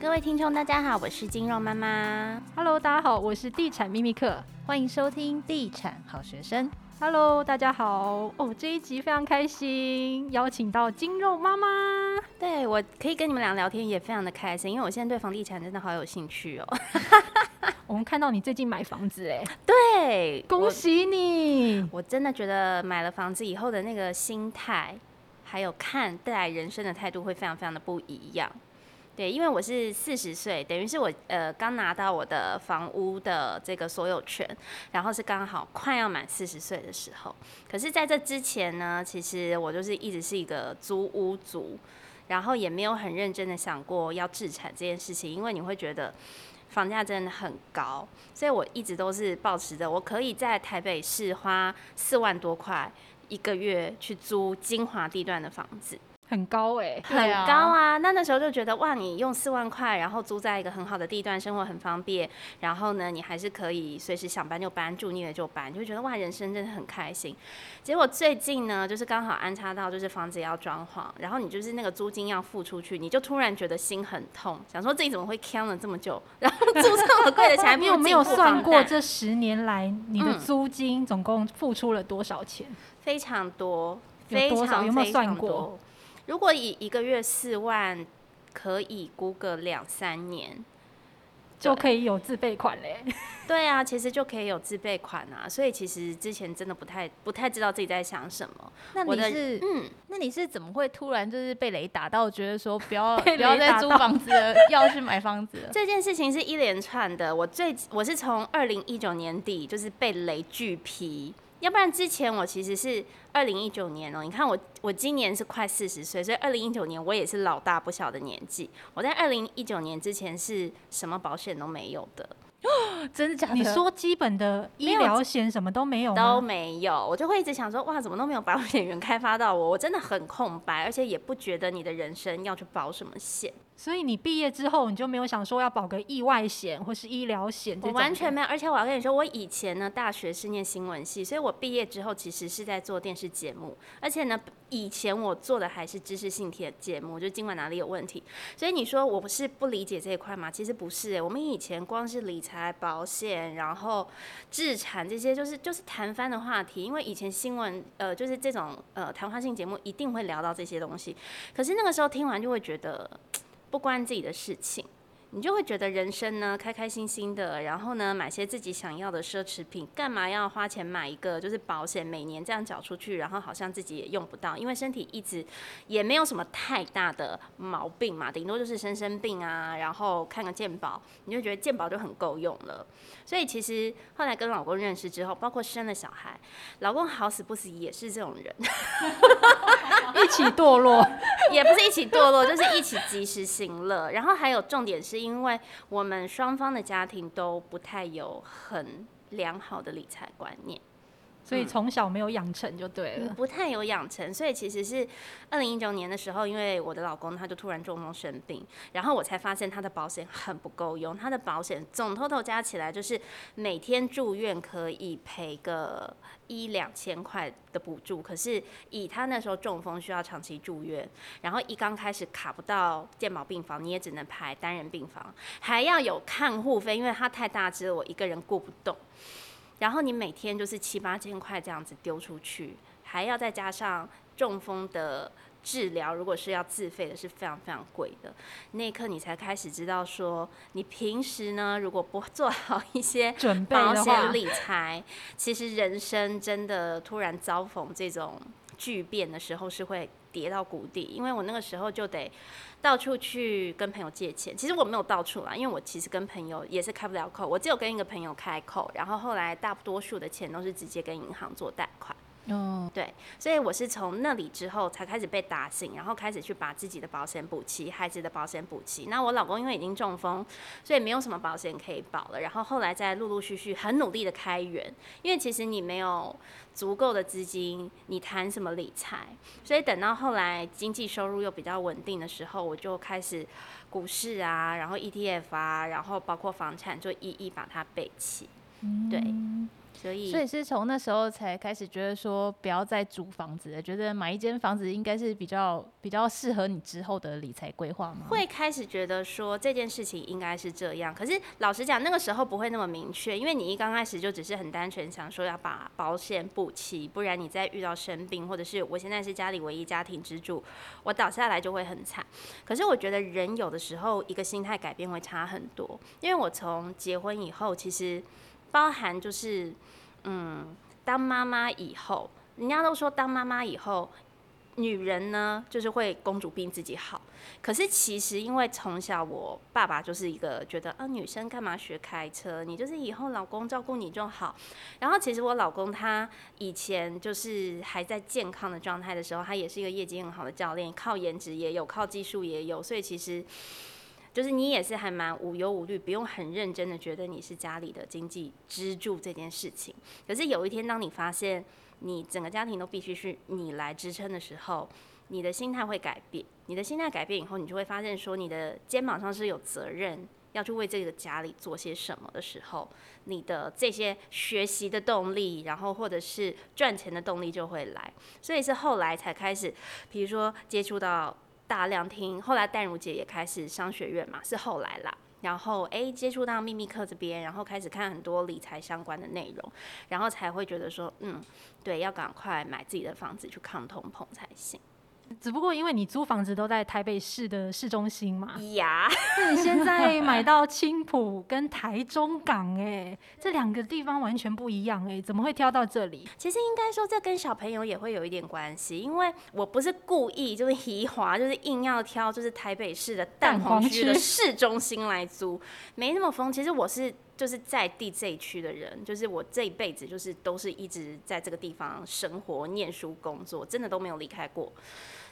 各位听众，大家好，我是金肉妈妈。Hello，大家好，我是地产秘密课，欢迎收听地产好学生。Hello，大家好。哦，这一集非常开心，邀请到金肉妈妈。对我可以跟你们俩聊天，也非常的开心，因为我现在对房地产真的好有兴趣哦。我们看到你最近买房子，哎，对，恭喜你！我真的觉得买了房子以后的那个心态，还有看待人生的态度会非常非常的不一样。对，因为我是四十岁，等于是我呃刚拿到我的房屋的这个所有权，然后是刚好快要满四十岁的时候。可是在这之前呢，其实我就是一直是一个租屋族，然后也没有很认真的想过要置产这件事情，因为你会觉得房价真的很高，所以我一直都是保持着我可以在台北市花四万多块一个月去租精华地段的房子。很高哎，很高啊！那那时候就觉得哇，你用四万块，然后租在一个很好的地段，生活很方便，然后呢，你还是可以随时想搬就搬，住腻了就搬，就会觉得哇，人生真的很开心。结果最近呢，就是刚好安插到就是房子也要装潢，然后你就是那个租金要付出去，你就突然觉得心很痛，想说自己怎么会扛了这么久，然后租这么贵的钱，还不如 你有没有算过这十年来你的嗯租金总共付出了多少钱？非常多，有非常多少有没有非算过？如果以一个月四万，可以估个两三年。就可以有自备款嘞。对啊，其实就可以有自备款啊，所以其实之前真的不太不太知道自己在想什么。那你是，嗯，那你是怎么会突然就是被雷打到，觉得说不要 不要再租房子了，要去买房子了？这件事情是一连串的。我最我是从二零一九年底就是被雷巨批，要不然之前我其实是二零一九年哦、你看我我今年是快四十岁，所以二零一九年我也是老大不小的年纪。我在二零一九年之前是什么保险都没有的。真的假的？你说基本的医疗险什么都没有都？没有，我就会一直想说，哇，怎么都没有保险员开发到我？我真的很空白，而且也不觉得你的人生要去保什么险，所以你毕业之后，你就没有想说要保个意外险或是医疗险我？完全没有。而且我要跟你说，我以前呢，大学是念新闻系，所以我毕业之后其实是在做电视节目，而且呢，以前我做的还是知识性节节目，就今晚哪里有问题。所以你说我不是不理解这一块吗？其实不是、欸，我们以前光是理财、保险，然后置产这些，就是就是谈翻的话题。因为以前新闻呃，就是这种呃谈话性节目一定会聊到这些东西。可是那个时候听完就会觉得不关自己的事情。你就会觉得人生呢开开心心的，然后呢买些自己想要的奢侈品，干嘛要花钱买一个就是保险，每年这样缴出去，然后好像自己也用不到，因为身体一直也没有什么太大的毛病嘛，顶多就是生生病啊，然后看个健保，你就觉得健保就很够用了。所以其实后来跟老公认识之后，包括生了小孩，老公好死不死也是这种人，一起堕落。也不是一起堕落，就是一起及时行乐。然后还有重点是因为我们双方的家庭都不太有很良好的理财观念。所以从小没有养成就对了。不太有养成，所以其实是二零一九年的时候，因为我的老公他就突然中风生病，然后我才发现他的保险很不够用，他的保险总 total 加起来就是每天住院可以赔个一两千块的补助，可是以他那时候中风需要长期住院，然后一刚开始卡不到健保病房，你也只能排单人病房，还要有看护费，因为他太大只了，我一个人顾不动。然后你每天就是七八千块这样子丢出去，还要再加上中风的治疗，如果是要自费的，是非常非常贵的。那一刻你才开始知道说，你平时呢如果不做好一些准备保险，理财，其实人生真的突然遭逢这种巨变的时候，是会跌到谷底。因为我那个时候就得到处去跟朋友借钱，其实我没有到处啦，因为我其实跟朋友也是开不了口，我只有跟一个朋友开口，然后后来大多数的钱都是直接跟银行做贷款。哦，对，所以我是从那里之后才开始被打醒，然后开始去把自己的保险补齐，孩子的保险补齐。那我老公因为已经中风，所以没有什么保险可以保了。然后后来再陆陆续续很努力的开源，因为其实你没有足够的资金，你谈什么理财？所以等到后来经济收入又比较稳定的时候，我就开始股市啊，然后 ETF 啊，然后包括房产，就一一把它备齐。对所以所以是从那时候才开始觉得说不要再租房子了，觉得买一间房子应该是比较比较适合你之后的理财规划吗？会开始觉得说这件事情应该是这样，可是老实讲，那个时候不会那么明确，因为你一刚开始就只是很单纯想说要把保险补齐，不然你再遇到生病，或者是我现在是家里唯一家庭支柱，我倒下来就会很惨。可是我觉得人有的时候一个心态改变会差很多，因为我从结婚以后，其实包含就是嗯，当妈妈以后，人家都说当妈妈以后。女人呢，就是会公主病自己好。可是其实因为从小我爸爸就是一个觉得啊，女生干嘛学开车？你就是以后老公照顾你就好。然后其实我老公他以前就是还在健康的状态的时候，他也是一个业绩很好的教练，靠颜值也有，靠技术也有，所以其实。就是你也是还蛮无忧无虑，不用很认真的觉得你是家里的经济支柱这件事情。可是有一天，当你发现你整个家庭都必须是你来支撑的时候，你的心态会改变。你的心态改变以后，你就会发现说，你的肩膀上是有责任要去为这个家里做些什么的时候，你的这些学习的动力，然后或者是赚钱的动力就会来。所以是后来才开始，比如说接触到大量听，后来淡如姐也开始商学院嘛，是后来啦。然后诶，接触到秘密课这边，然后开始看很多理财相关的内容，然后才会觉得说，嗯，对，要赶快买自己的房子去抗通膨才行。只不过因为你租房子都在台北市的市中心嘛，呀，那你现在买到青浦跟台中港，哎，这两个地方完全不一样，哎，怎么会挑到这里？其实应该说这跟小朋友也会有一点关系，因为我不是故意就是移华，就是硬要挑就是台北市的蛋黄区的市中心来租，没那么疯。其实我是就是在地这一区的人，就是我这一辈子就是都是一直在这个地方生活、念书、工作，真的都没有离开过。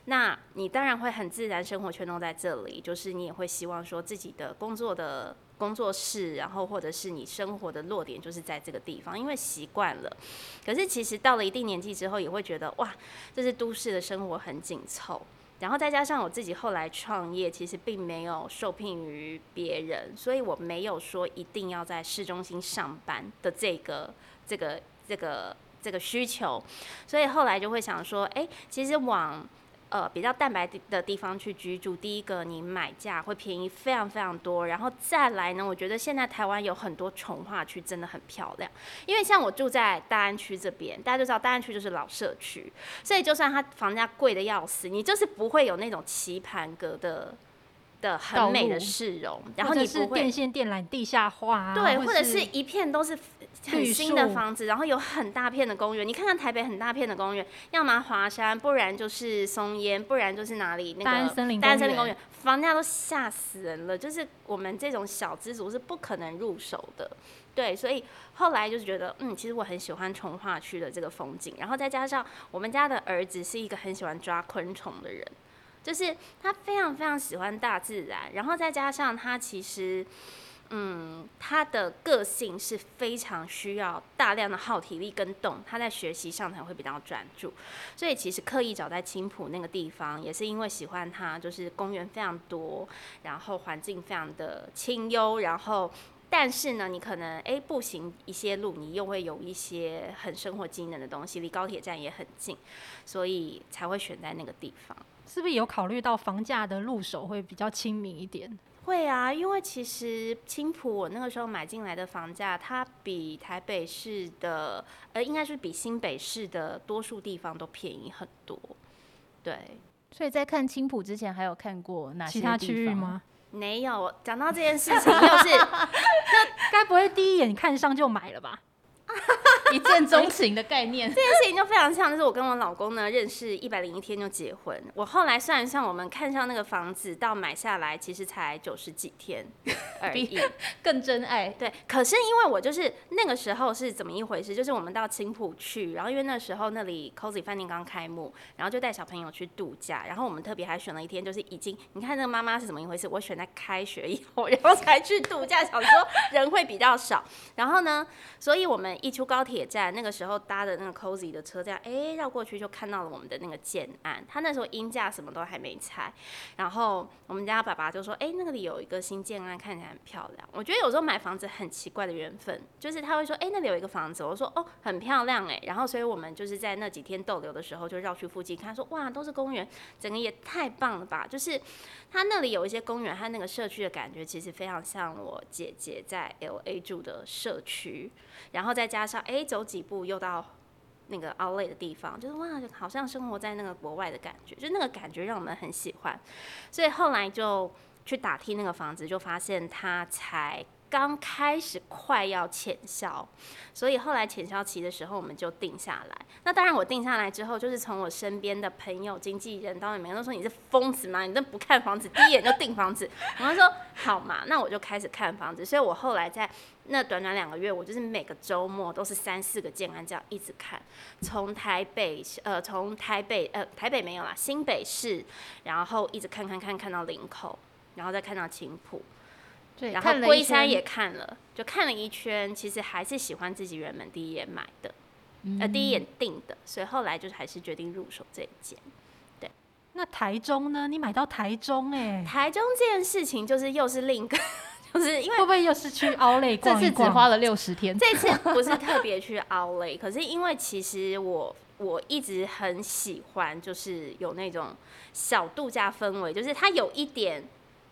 那你当然会很自然，生活圈都在这里，就是你也会希望说自己的工作的工作室，然后或者是你生活的落点就是在这个地方，因为习惯了。可是其实到了一定年纪之后，也会觉得哇，这是都市的生活很紧凑。然后再加上我自己后来创业，其实并没有受聘于别人，所以我没有说一定要在市中心上班的这个这个这个这个需求，所以后来就会想说，哎，其实往呃，比较蛋白的地方去居住，第一个你买价会便宜非常非常多，然后再来呢，我觉得现在台湾有很多从化区真的很漂亮，因为像我住在大安区这边，大家都知道大安区就是老社区，所以就算它房价贵的要死，你就是不会有那种棋盘格的的很美的市容，然后你是电线电缆地下化、啊，对，或者是是一片都是很绿新的房子，然后有很大片的公园。你看看台北很大片的公园，要么华山，不然就是松烟，不然就是哪里那个大安森林大安森林公园公园，房价都吓死人了。就是我们这种小资族是不可能入手的。对，所以后来就是觉得，嗯，其实我很喜欢从化区的这个风景，然后再加上我们家的儿子是一个很喜欢抓昆虫的人，就是他非常非常喜欢大自然，然后再加上他其实。嗯，他的个性是非常需要大量的耗体力跟动，他在学习上才会比较专注。所以其实刻意找在青浦那个地方，也是因为喜欢它，就是公园非常多，然后环境非常的清幽，然后但是呢，你可能诶步行一些路，你又会有一些很生活机能的东西，离高铁站也很近，所以才会选在那个地方。是不是有考虑到房价的入手会比较亲民一点？会啊，因为其实青浦我那个时候买进来的房价，它比台北市的，呃，应该是比新北市的多数地方都便宜很多。对，所以在看青浦之前，还有看过哪些其他？区域吗？没有讲到这件事情，又是那该不会第一眼看上就买了吧？一见钟情的概念 这。件事情就非常像，就是我跟我老公呢认识一百零一天就结婚。我后来算一算，我们看上那个房子到买下来，其实才九十几天 而已。更真爱。对，可是因为我就是那个时候是怎么一回事？就是我们到青浦去，然后因为那时候那里 cozy 饭店刚开幕，然后就带小朋友去度假，然后我们特别还选了一天，就是已经你看那个妈妈是怎么一回事？我选在开学以后，然后才去度假，想说人会比较少。然后呢，所以我们一出高铁铁那个时候搭的那个 cozy 的车站，哎，绕过去就看到了我们的那个建案。他那时候阴架什么都还没拆，然后我们家爸爸就说，哎，那个里有一个新建案，看起来很漂亮。我觉得有时候买房子很奇怪的缘分，就是他会说，哎，那里有一个房子，我说，哦，很漂亮哎。然后所以我们就是在那几天逗留的时候，就绕去附近看，说，哇，都是公园，整个也太棒了吧！就是他那里有一些公园，他那个社区的感觉，其实非常像我姐姐在 L A 住的社区。然后再加上，哎，走几步又到那个 Outlet 的地方，就是哇，好像生活在那个国外的感觉，就那个感觉让我们很喜欢。所以后来就去打听那个房子，就发现它才。刚开始快要潜销，所以后来潜销期的时候，我们就定下来。那当然，我定下来之后，就是从我身边的朋友、经纪人，当然每个人都说你是疯子吗？你都不看房子，第一眼就订房子。我就说好嘛，那我就开始看房子。所以我后来在那短短两个月，我就是每个周末都是三四个建安这样一直看，从台北呃，从台北呃，台北没有啦，新北市，然后一直看看看看到林口，然后再看到青浦。然后龟山也看了，就看了一圈，其实还是喜欢自己原本第一眼买的，呃，第一眼定的，所以后来就是还是决定入手这一件。对，那台中呢？你买到台中哎？台中这件事情就是又是另一个，就是因为会不会又是去奥莱？这次只花了六十天，这次不是特别去奥莱，可是因为其实我我一直很喜欢，就是有那种小度假氛围，就是它有一点。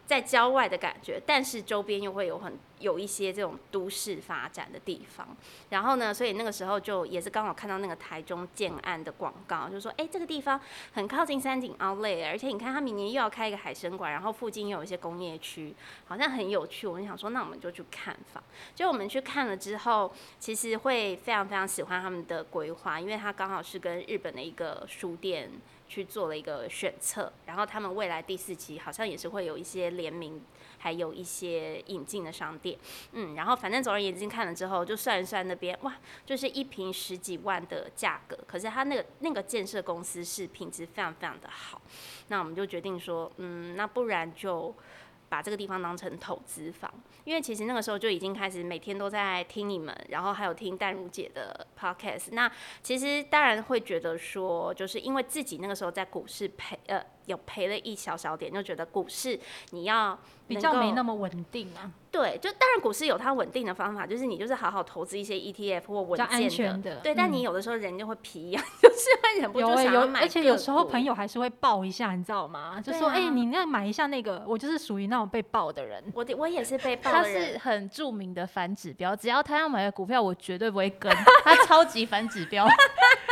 在郊外的感觉，但是周边又会有很有一些这种都市发展的地方。然后呢，所以那个时候就也是刚好看到那个台中建案的广告，就说：“哎，这个地方很靠近三井奥莱，而且你看，它明年又要开一个海参馆，然后附近又有一些工业区，好像很有趣。”我就想说，那我们就去看房。就我们去看了之后，其实会非常非常喜欢他们的规划，因为它刚好是跟日本的一个书店。去做了一个选测，然后他们未来第四期好像也是会有一些联名，还有一些引进的商店，嗯，然后反正总而言之看了之后，就算一算那边哇，就是一瓶十几万的价格，可是他那个那个建设公司是品质非常非常的好，那我们就决定说，嗯，那不然就。把这个地方当成投资房，因为其实那个时候就已经开始每天都在听你们，然后还有听淡如姐的 podcast。那其实当然会觉得说，就是因为自己那个时候在股市赔呃。有赔了一小小点，就觉得股市你要比较没那么稳定啊。对，就当然股市有它稳定的方法，就是你就是好好投资一些 ETF 或稳健的。对，但你有的时候人就会皮痒，就是会忍不住想要买。而且有时候朋友还是会抱一下，你知道吗？就说哎，你那买一下那个，我就是属于那种被抱的人。我我也是被抱的人。他是很著名的反指标，只要他要买的股票，我绝对不会跟。他超级反指标。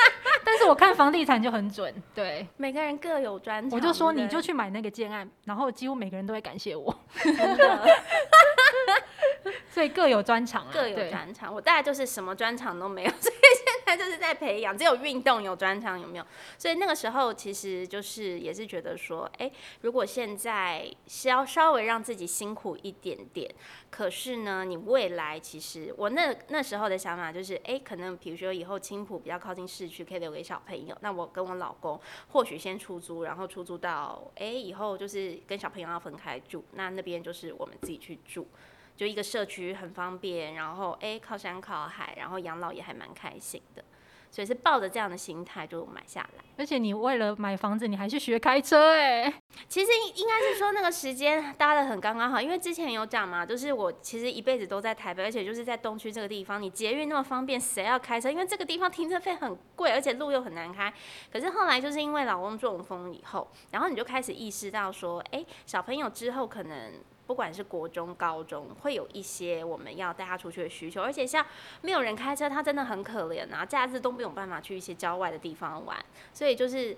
我看房地产就很准，对，每个人各有专长。我就说你就去买那个建案，然后几乎每个人都会感谢我。所以各有专长，各有专长。我大概就是什么专长都没有，所以就是在培养。只有运动有专长，有没有？所以那个时候其实就是也是觉得说，哎，如果现在是要稍微让自己辛苦一点点，可是呢，你未来其实我那那时候的想法就是，哎，可能比如说以后青浦比较靠近市区，可以留给小朋友。那我跟我老公或许先出租，然后出租到哎以后就是跟小朋友要分开住，那那边就是我们自己去住。就一个社区很方便，然后哎靠山靠海，然后养老也还蛮开心的，所以是抱着这样的心态就买下来。而且你为了买房子，你还去学开车哎。其实应该是说那个时间搭的很刚刚好，因为之前有讲嘛，就是我其实一辈子都在台北，而且就是在东区这个地方，你捷运那么方便，谁要开车？因为这个地方停车费很贵，而且路又很难开。可是后来就是因为老公中风以后，然后你就开始意识到说，哎，小朋友之后可能。不管是国中、高中，会有一些我们要带他出去的需求，而且像没有人开车，他真的很可怜啊，假日都没有办法去一些郊外的地方玩，所以就是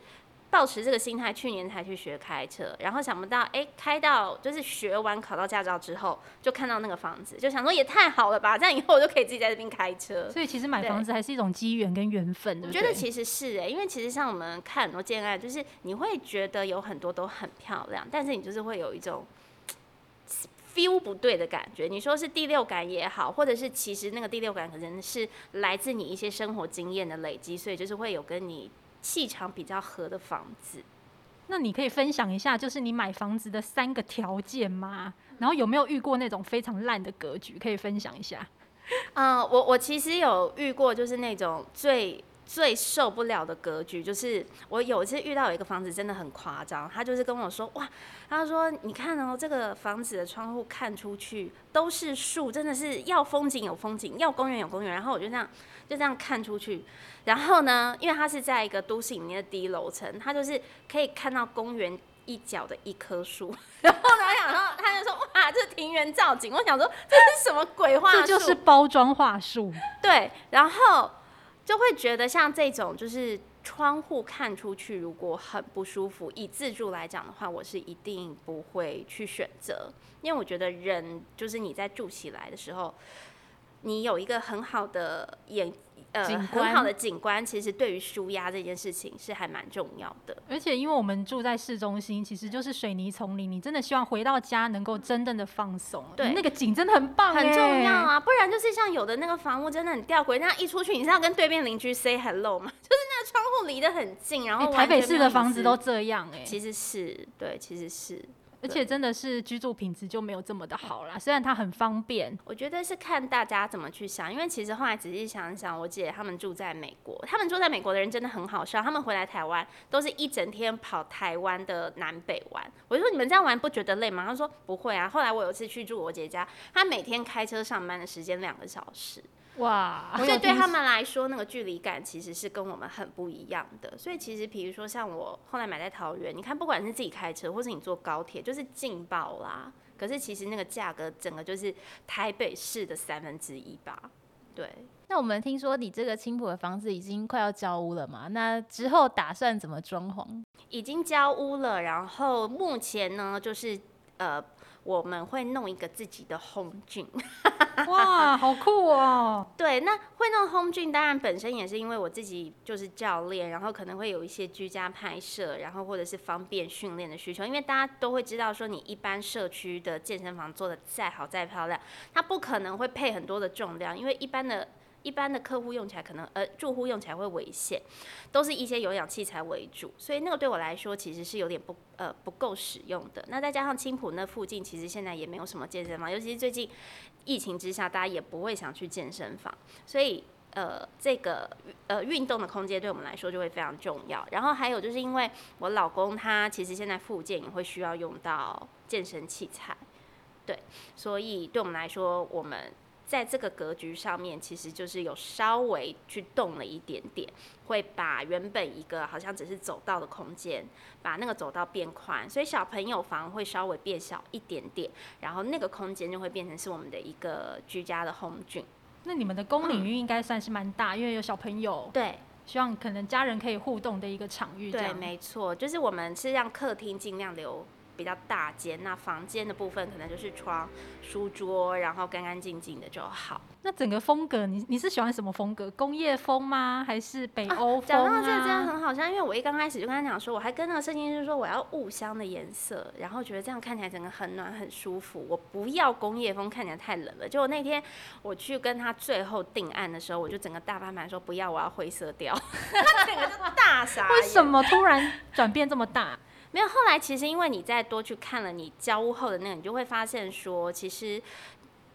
保持这个心态，去年才去学开车，然后想不到，哎，开到就是学完考到驾照之后，就看到那个房子，就想说也太好了吧，这样以后我就可以自己在这边开车。所以其实买房子还是一种机缘跟缘分，我觉得其实是哎，因为其实像我们看很多恋爱，就是你会觉得有很多都很漂亮，但是你就是会有一种。Feel 不对的感觉，你说是第六感也好，或者是其实那个第六感可能是来自你一些生活经验的累积，所以就是会有跟你气场比较合的房子。那你可以分享一下，就是你买房子的三个条件吗？然后有没有遇过那种非常烂的格局？可以分享一下。嗯，我我其实有遇过，就是那种最最受不了的格局，就是我有一次遇到有一个房子真的很夸张，他就是跟我说，哇，他说你看哦，这个房子的窗户看出去都是树，真的是要风景有风景，要公园有公园，然后我就这样就这样看出去，然后呢，因为它是在一个都市里面的低楼层，它就是可以看到公园。一角的一棵树，然后呢，想说他就说哇，这庭园造景，我想说这是什么鬼话术？这 就是包装话术。对，然后就会觉得像这种，就是窗户看出去如果很不舒服，以自住来讲的话，我是一定不会去选择，因为我觉得人就是你在住起来的时候，你有一个很好的眼。呃，很好的景观，其实对于舒压这件事情是还蛮重要的。而且，因为我们住在市中心，其实就是水泥丛林，你真的希望回到家能够真正的放松。对，那个景真的很棒，很重要啊！不然就是像有的那个房屋真的很吊诡，那一出去你是要跟对面邻居 say hello 吗？就是那个窗户离得很近，然后台北市的房子都这样哎，其实是对，其实是。而且真的是居住品质就没有这么的好啦。虽然它很方便，我觉得是看大家怎么去想。因为其实后来仔细想想，我姐他们住在美国，他们住在美国的人真的很好笑。他们回来台湾都是一整天跑台湾的南北玩。我就说你们这样玩不觉得累吗？他说不会啊。后来我有一次去住我姐家，他每天开车上班的时间两个小时。哇，所以对他们来说，那个距离感其实是跟我们很不一样的。所以其实，比如说像我后来买在桃园，你看，不管是自己开车，或是你坐高铁，就是劲爆啦。可是其实那个价格，整个就是台北市的三分之一吧。对。那我们听说你这个青浦的房子已经快要交屋了嘛？那之后打算怎么装潢？已经交屋了，然后目前呢，就是呃。我们会弄一个自己的 home gym，哇，好酷哦！对，那会弄 home gym，当然本身也是因为我自己就是教练，然后可能会有一些居家拍摄，然后或者是方便训练的需求。因为大家都会知道，说你一般社区的健身房做的再好再漂亮，它不可能会配很多的重量，因为一般的。一般的客户用起来可能，呃，住户用起来会危险，都是一些有氧器材为主，所以那个对我来说其实是有点不，呃，不够使用的。那再加上青浦那附近其实现在也没有什么健身房，尤其是最近疫情之下，大家也不会想去健身房，所以呃，这个呃运动的空间对我们来说就会非常重要。然后还有就是因为我老公他其实现在附件也会需要用到健身器材，对，所以对我们来说我们。在这个格局上面，其实就是有稍微去动了一点点，会把原本一个好像只是走道的空间，把那个走道变宽，所以小朋友房会稍微变小一点点，然后那个空间就会变成是我们的一个居家的 home gym。那你们的公领域应该算是蛮大，因为有小朋友，对，希望可能家人可以互动的一个场域。对，没错，就是我们是让客厅尽量留。比较大间，那房间的部分可能就是床、书桌，然后干干净净的就好。那整个风格，你你是喜欢什么风格？工业风吗？还是北欧风？讲到这真的很好笑，因为我一刚开始就跟他讲说，我还跟那个设计师说我要雾香的颜色，然后觉得这样看起来整个很暖很舒服。我不要工业风，看起来太冷了。结果那天我去跟他最后定案的时候，我就整个大翻盘说不要，我要灰色调。他整个就大傻。为什么突然转变这么大？没有，后来其实因为你再多去看了你交屋后的那个，你就会发现说，其实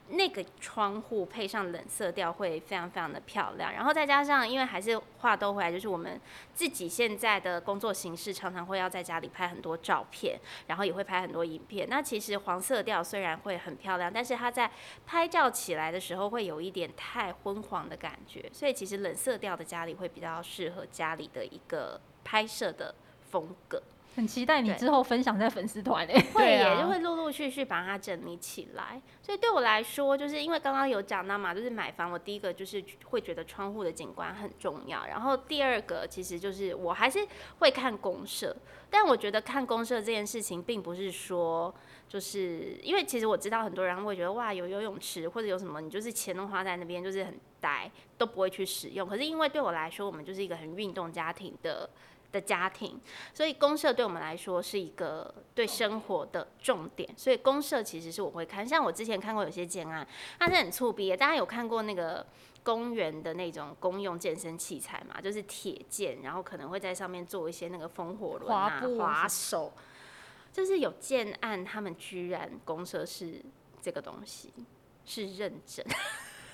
那个窗户配上冷色调会非常非常的漂亮。然后再加上，因为还是话都回来，就是我们自己现在的工作形式，常常会要在家里拍很多照片，然后也会拍很多影片。那其实黄色调虽然会很漂亮，但是它在拍照起来的时候会有一点太昏黄的感觉。所以其实冷色调的家里会比较适合家里的一个拍摄的风格。很期待你之后分享在粉丝团 诶，会也就会陆陆续续把它整理起来。所以对我来说，就是因为刚刚有讲到嘛，就是买房，我第一个就是会觉得窗户的景观很重要。然后第二个其实就是我还是会看公社，但我觉得看公社这件事情，并不是说就是因为其实我知道很多人会觉得哇有游泳池或者有什么，你就是钱都花在那边，就是很呆，都不会去使用。可是因为对我来说，我们就是一个很运动家庭的。的家庭，所以公社对我们来说是一个对生活的重点，所以公社其实是我会看。像我之前看过有些建案，它是很粗鄙，大家有看过那个公园的那种公用健身器材嘛？就是铁剑，然后可能会在上面做一些那个风火轮啊、滑手，就是有建案，他们居然公社是这个东西，是认真。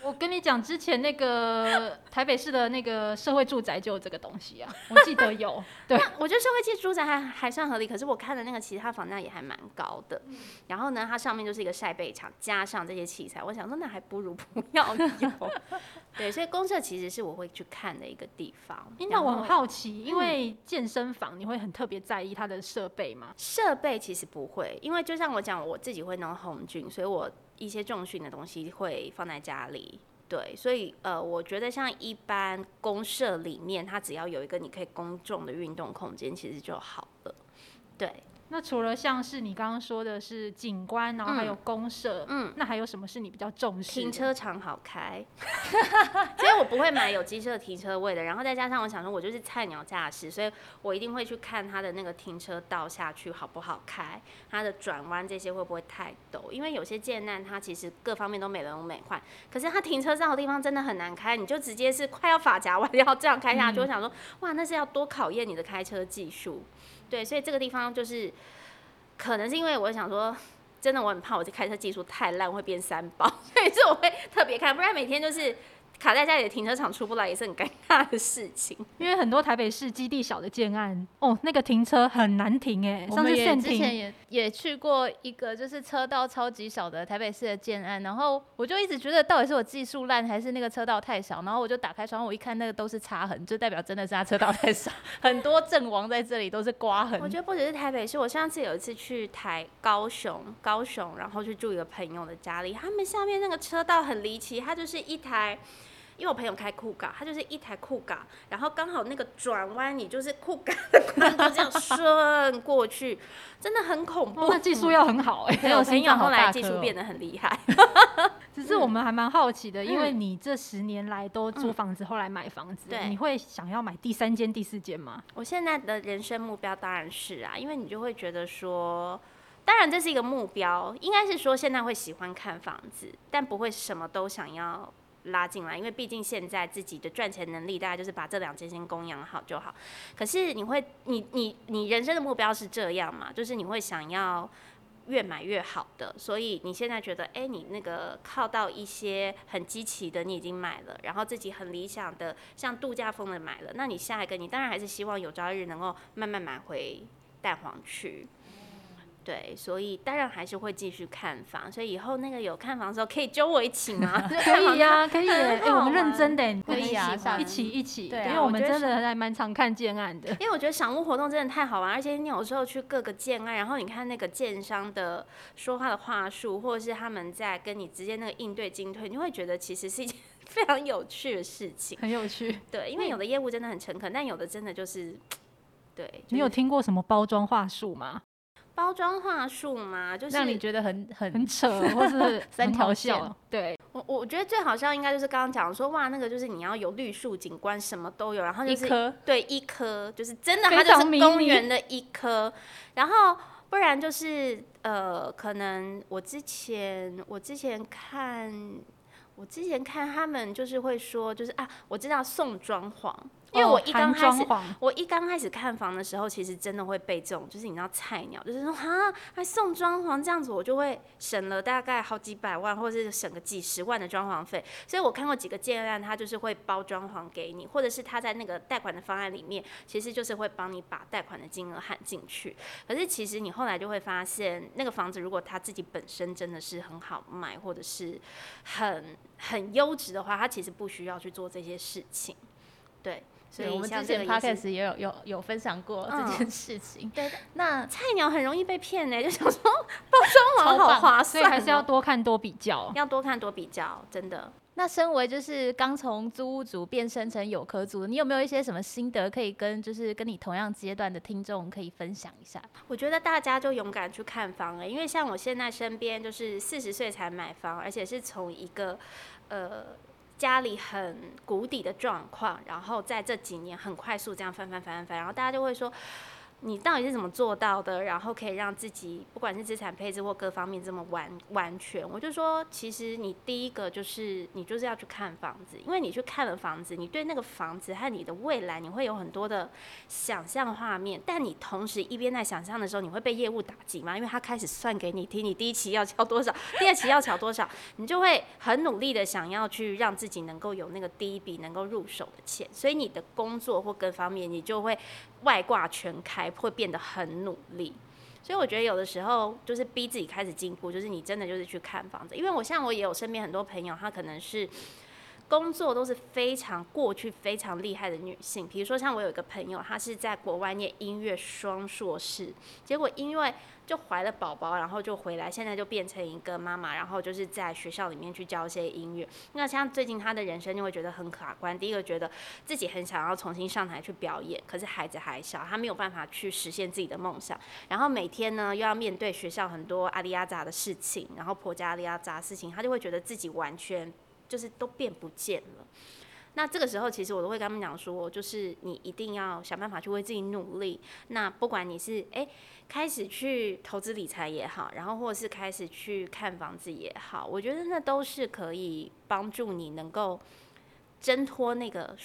我跟你讲，之前那个台北市的那个社会住宅就有这个东西啊，我记得有。对，我觉得社会界住宅还还算合理，可是我看的那个其他房价也还蛮高的。然后呢，它上面就是一个晒背场，加上这些器材，我想说那还不如不要有。对，所以公社其实是我会去看的一个地方。那我很好奇，因为健身房你会很特别在意它的设备吗？设备其实不会，因为就像我讲，我自己会弄红菌，所以我一些重训的东西会放在家里。对，所以呃，我觉得像一般公社里面，它只要有一个你可以公众的运动空间，其实就好了。对。那除了像是你刚刚说的是景观，然后还有公社，嗯，那还有什么是你比较重视？停车场好开，所以我不会买有机车停车位的。然后再加上我想说，我就是菜鸟驾驶，所以我一定会去看它的那个停车道下去好不好开，它的转弯这些会不会太陡？因为有些建难它其实各方面都美轮美奂，可是它停车道的地方真的很难开，你就直接是快要发夹 弯要这样开下去，我想说，哇，那是要多考验你的开车技术。对，所以这个地方就是，可能是因为我想说，真的我很怕我这开车技术太烂会变三包，所以这我会特别看，不然每天就是。卡在家里的停车场出不来也是很尴尬的事情，因为很多台北市基地小的建案，哦，那个停车很难停哎。上次之前也也去过一个就是车道超级小的台北市的建案，然后我就一直觉得到底是我技术烂还是那个车道太小，然后我就打开窗户一看，那个都是擦痕，就代表真的是他车道太少，很多阵亡在这里都是刮痕。我觉得不只是台北市，我上次有一次去台高雄，高雄然后去住一个朋友的家里，他们下面那个车道很离奇，它就是一台。因为我朋友开酷咖，他就是一台酷咖，然后刚好那个转弯，你就是酷咖就这样顺过去，真的很恐怖。那技术要很好哎，朋友朋友后来技术变得很厉害。只是我们还蛮好奇的，因为你这十年来都租房子，后来买房子，对，你会想要买第三间、第四间吗？我现在的人生目标当然是啊，因为你就会觉得说，当然这是一个目标，应该是说现在会喜欢看房子，但不会什么都想要。拉进来，因为毕竟现在自己的赚钱能力大概就是把这两间先供养好就好。可是你会，你你你人生的目标是这样嘛？就是你会想要越买越好的，所以你现在觉得，哎，你那个靠到一些很积极的，你已经买了，然后自己很理想的，像度假风的买了，那你下一个，你当然还是希望有朝一日能够慢慢买回蛋黄区。对，所以当然还是会继续看房，所以以后那个有看房的时候可以揪我一起吗？可以呀，可以。哎，我们认真的，可以啊，一起一起。对，因为我们真的还蛮常看建案的。因为我觉得赏屋活动真的太好玩，而且你有时候去各个建案，然后你看那个建商的说话的话术，或者是他们在跟你之间那个应对进退，你会觉得其实是一件 非常有趣的事情。很有趣。对，因为有的业务真的很诚恳，但有的真的就是，对。你有听过什么包装话术吗？包装话术嘛，就是让你觉得很很很扯，或是三条线。对。我我觉得最好笑应该就是刚刚讲说，哇，那个就是你要有绿树景观，什么都有，然后就是对一棵，就是真的它就是公园的一棵，然后不然就是呃，可能我之前我之前看我之前看他们就是会说，就是啊，我知道送装潢。因为我一刚开始，我一刚开始看房的时候，其实真的会被这种，就是你知道菜鸟，就是说啊，还送装潢这样子，我就会省了大概好几百万，或者是省个几十万的装潢费。所以我看过几个建案，他就是会包装潢给你，或者是他在那个贷款的方案里面，其实就是会帮你把贷款的金额喊进去。可是其实你后来就会发现，那个房子如果他自己本身真的是很好卖，或者是很很优质的话，他其实不需要去做这些事情，对。所以我们之前 podcast 也有有有分享过这件事情。对，那菜鸟很容易被骗呢，就想说 包装网好划算，还是要多看多比较，要多看多比较，真的。那身为就是刚从租屋族变身成有壳族，你有没有一些什么心得可以跟就是跟你同样阶段的听众可以分享一下？我觉得大家就勇敢去看房了，因为像我现在身边就是四十岁才买房，而且是从一个呃。家里很谷底的状况，然后在这几年很快速这样翻翻翻翻翻，然后大家就会说，你到底是怎么做到的？然后可以让自己不管是资产配置或各方面这么完完全？我就说，其实你第一个就是你就是要去看房子，因为你去看了房子，你对那个房子和你的未来，你会有很多的想象画面。但你同时一边在想象的时候，你会被业务打击吗？因为他开始算给你听，你第一期要交多少，第二期要交多少，你就会很努力的想要去让自己能够有那个第一笔能够入手的钱，所以你的工作或各方面，你就会外挂全开。会变得很努力，所以我觉得有的时候就是逼自己开始进步，就是你真的就是去看房子。因为我像我也有身边很多朋友，他可能是工作都是非常过去非常厉害的女性，比如说像我有一个朋友，她是在国外念音乐双硕士，结果因为就怀了宝宝，然后就回来，现在就变成一个妈妈，然后就是在学校里面去教一些音乐。那像最近她的人生就会觉得很可观，第一个觉得自己很想要重新上台去表演，可是孩子还小，她没有办法去实现自己的梦想。然后每天呢又要面对学校很多阿里阿扎的事情，然后婆家阿里阿扎事情，她就会觉得自己完全就是都变不见了。那这个时候，其实我都会跟他们讲说，就是你一定要想办法去为自己努力。那不管你是诶开始去投资理财也好，然后或是开始去看房子也好，我觉得那都是可以帮助你能够挣脱那个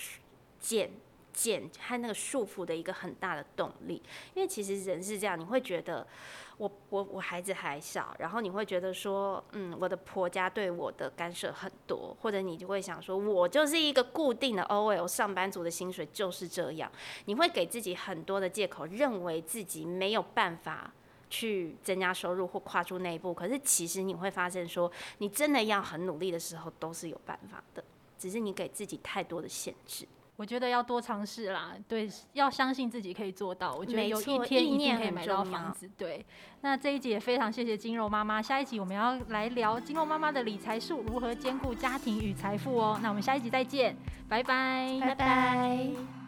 茧减和那个束缚的一个很大的动力。因为其实人是这样，你会觉得。我我我孩子还小，然后你会觉得说，嗯，我的婆家对我的干涉很多，或者你就会想说，我就是一个固定的 OL 上班族的薪水就是这样，你会给自己很多的借口，认为自己没有办法去增加收入或跨出那一步。可是其实你会发现说，你真的要很努力的时候都是有办法的，只是你给自己太多的限制。我觉得要多尝试啦，对，要相信自己可以做到。我觉得有一天一定可以买到房子。对，那这一集也非常谢谢金肉妈妈。下一集我们要来聊金肉妈妈的理财术如何兼顾家庭与财富哦。那我们下一集再见，拜拜，拜拜。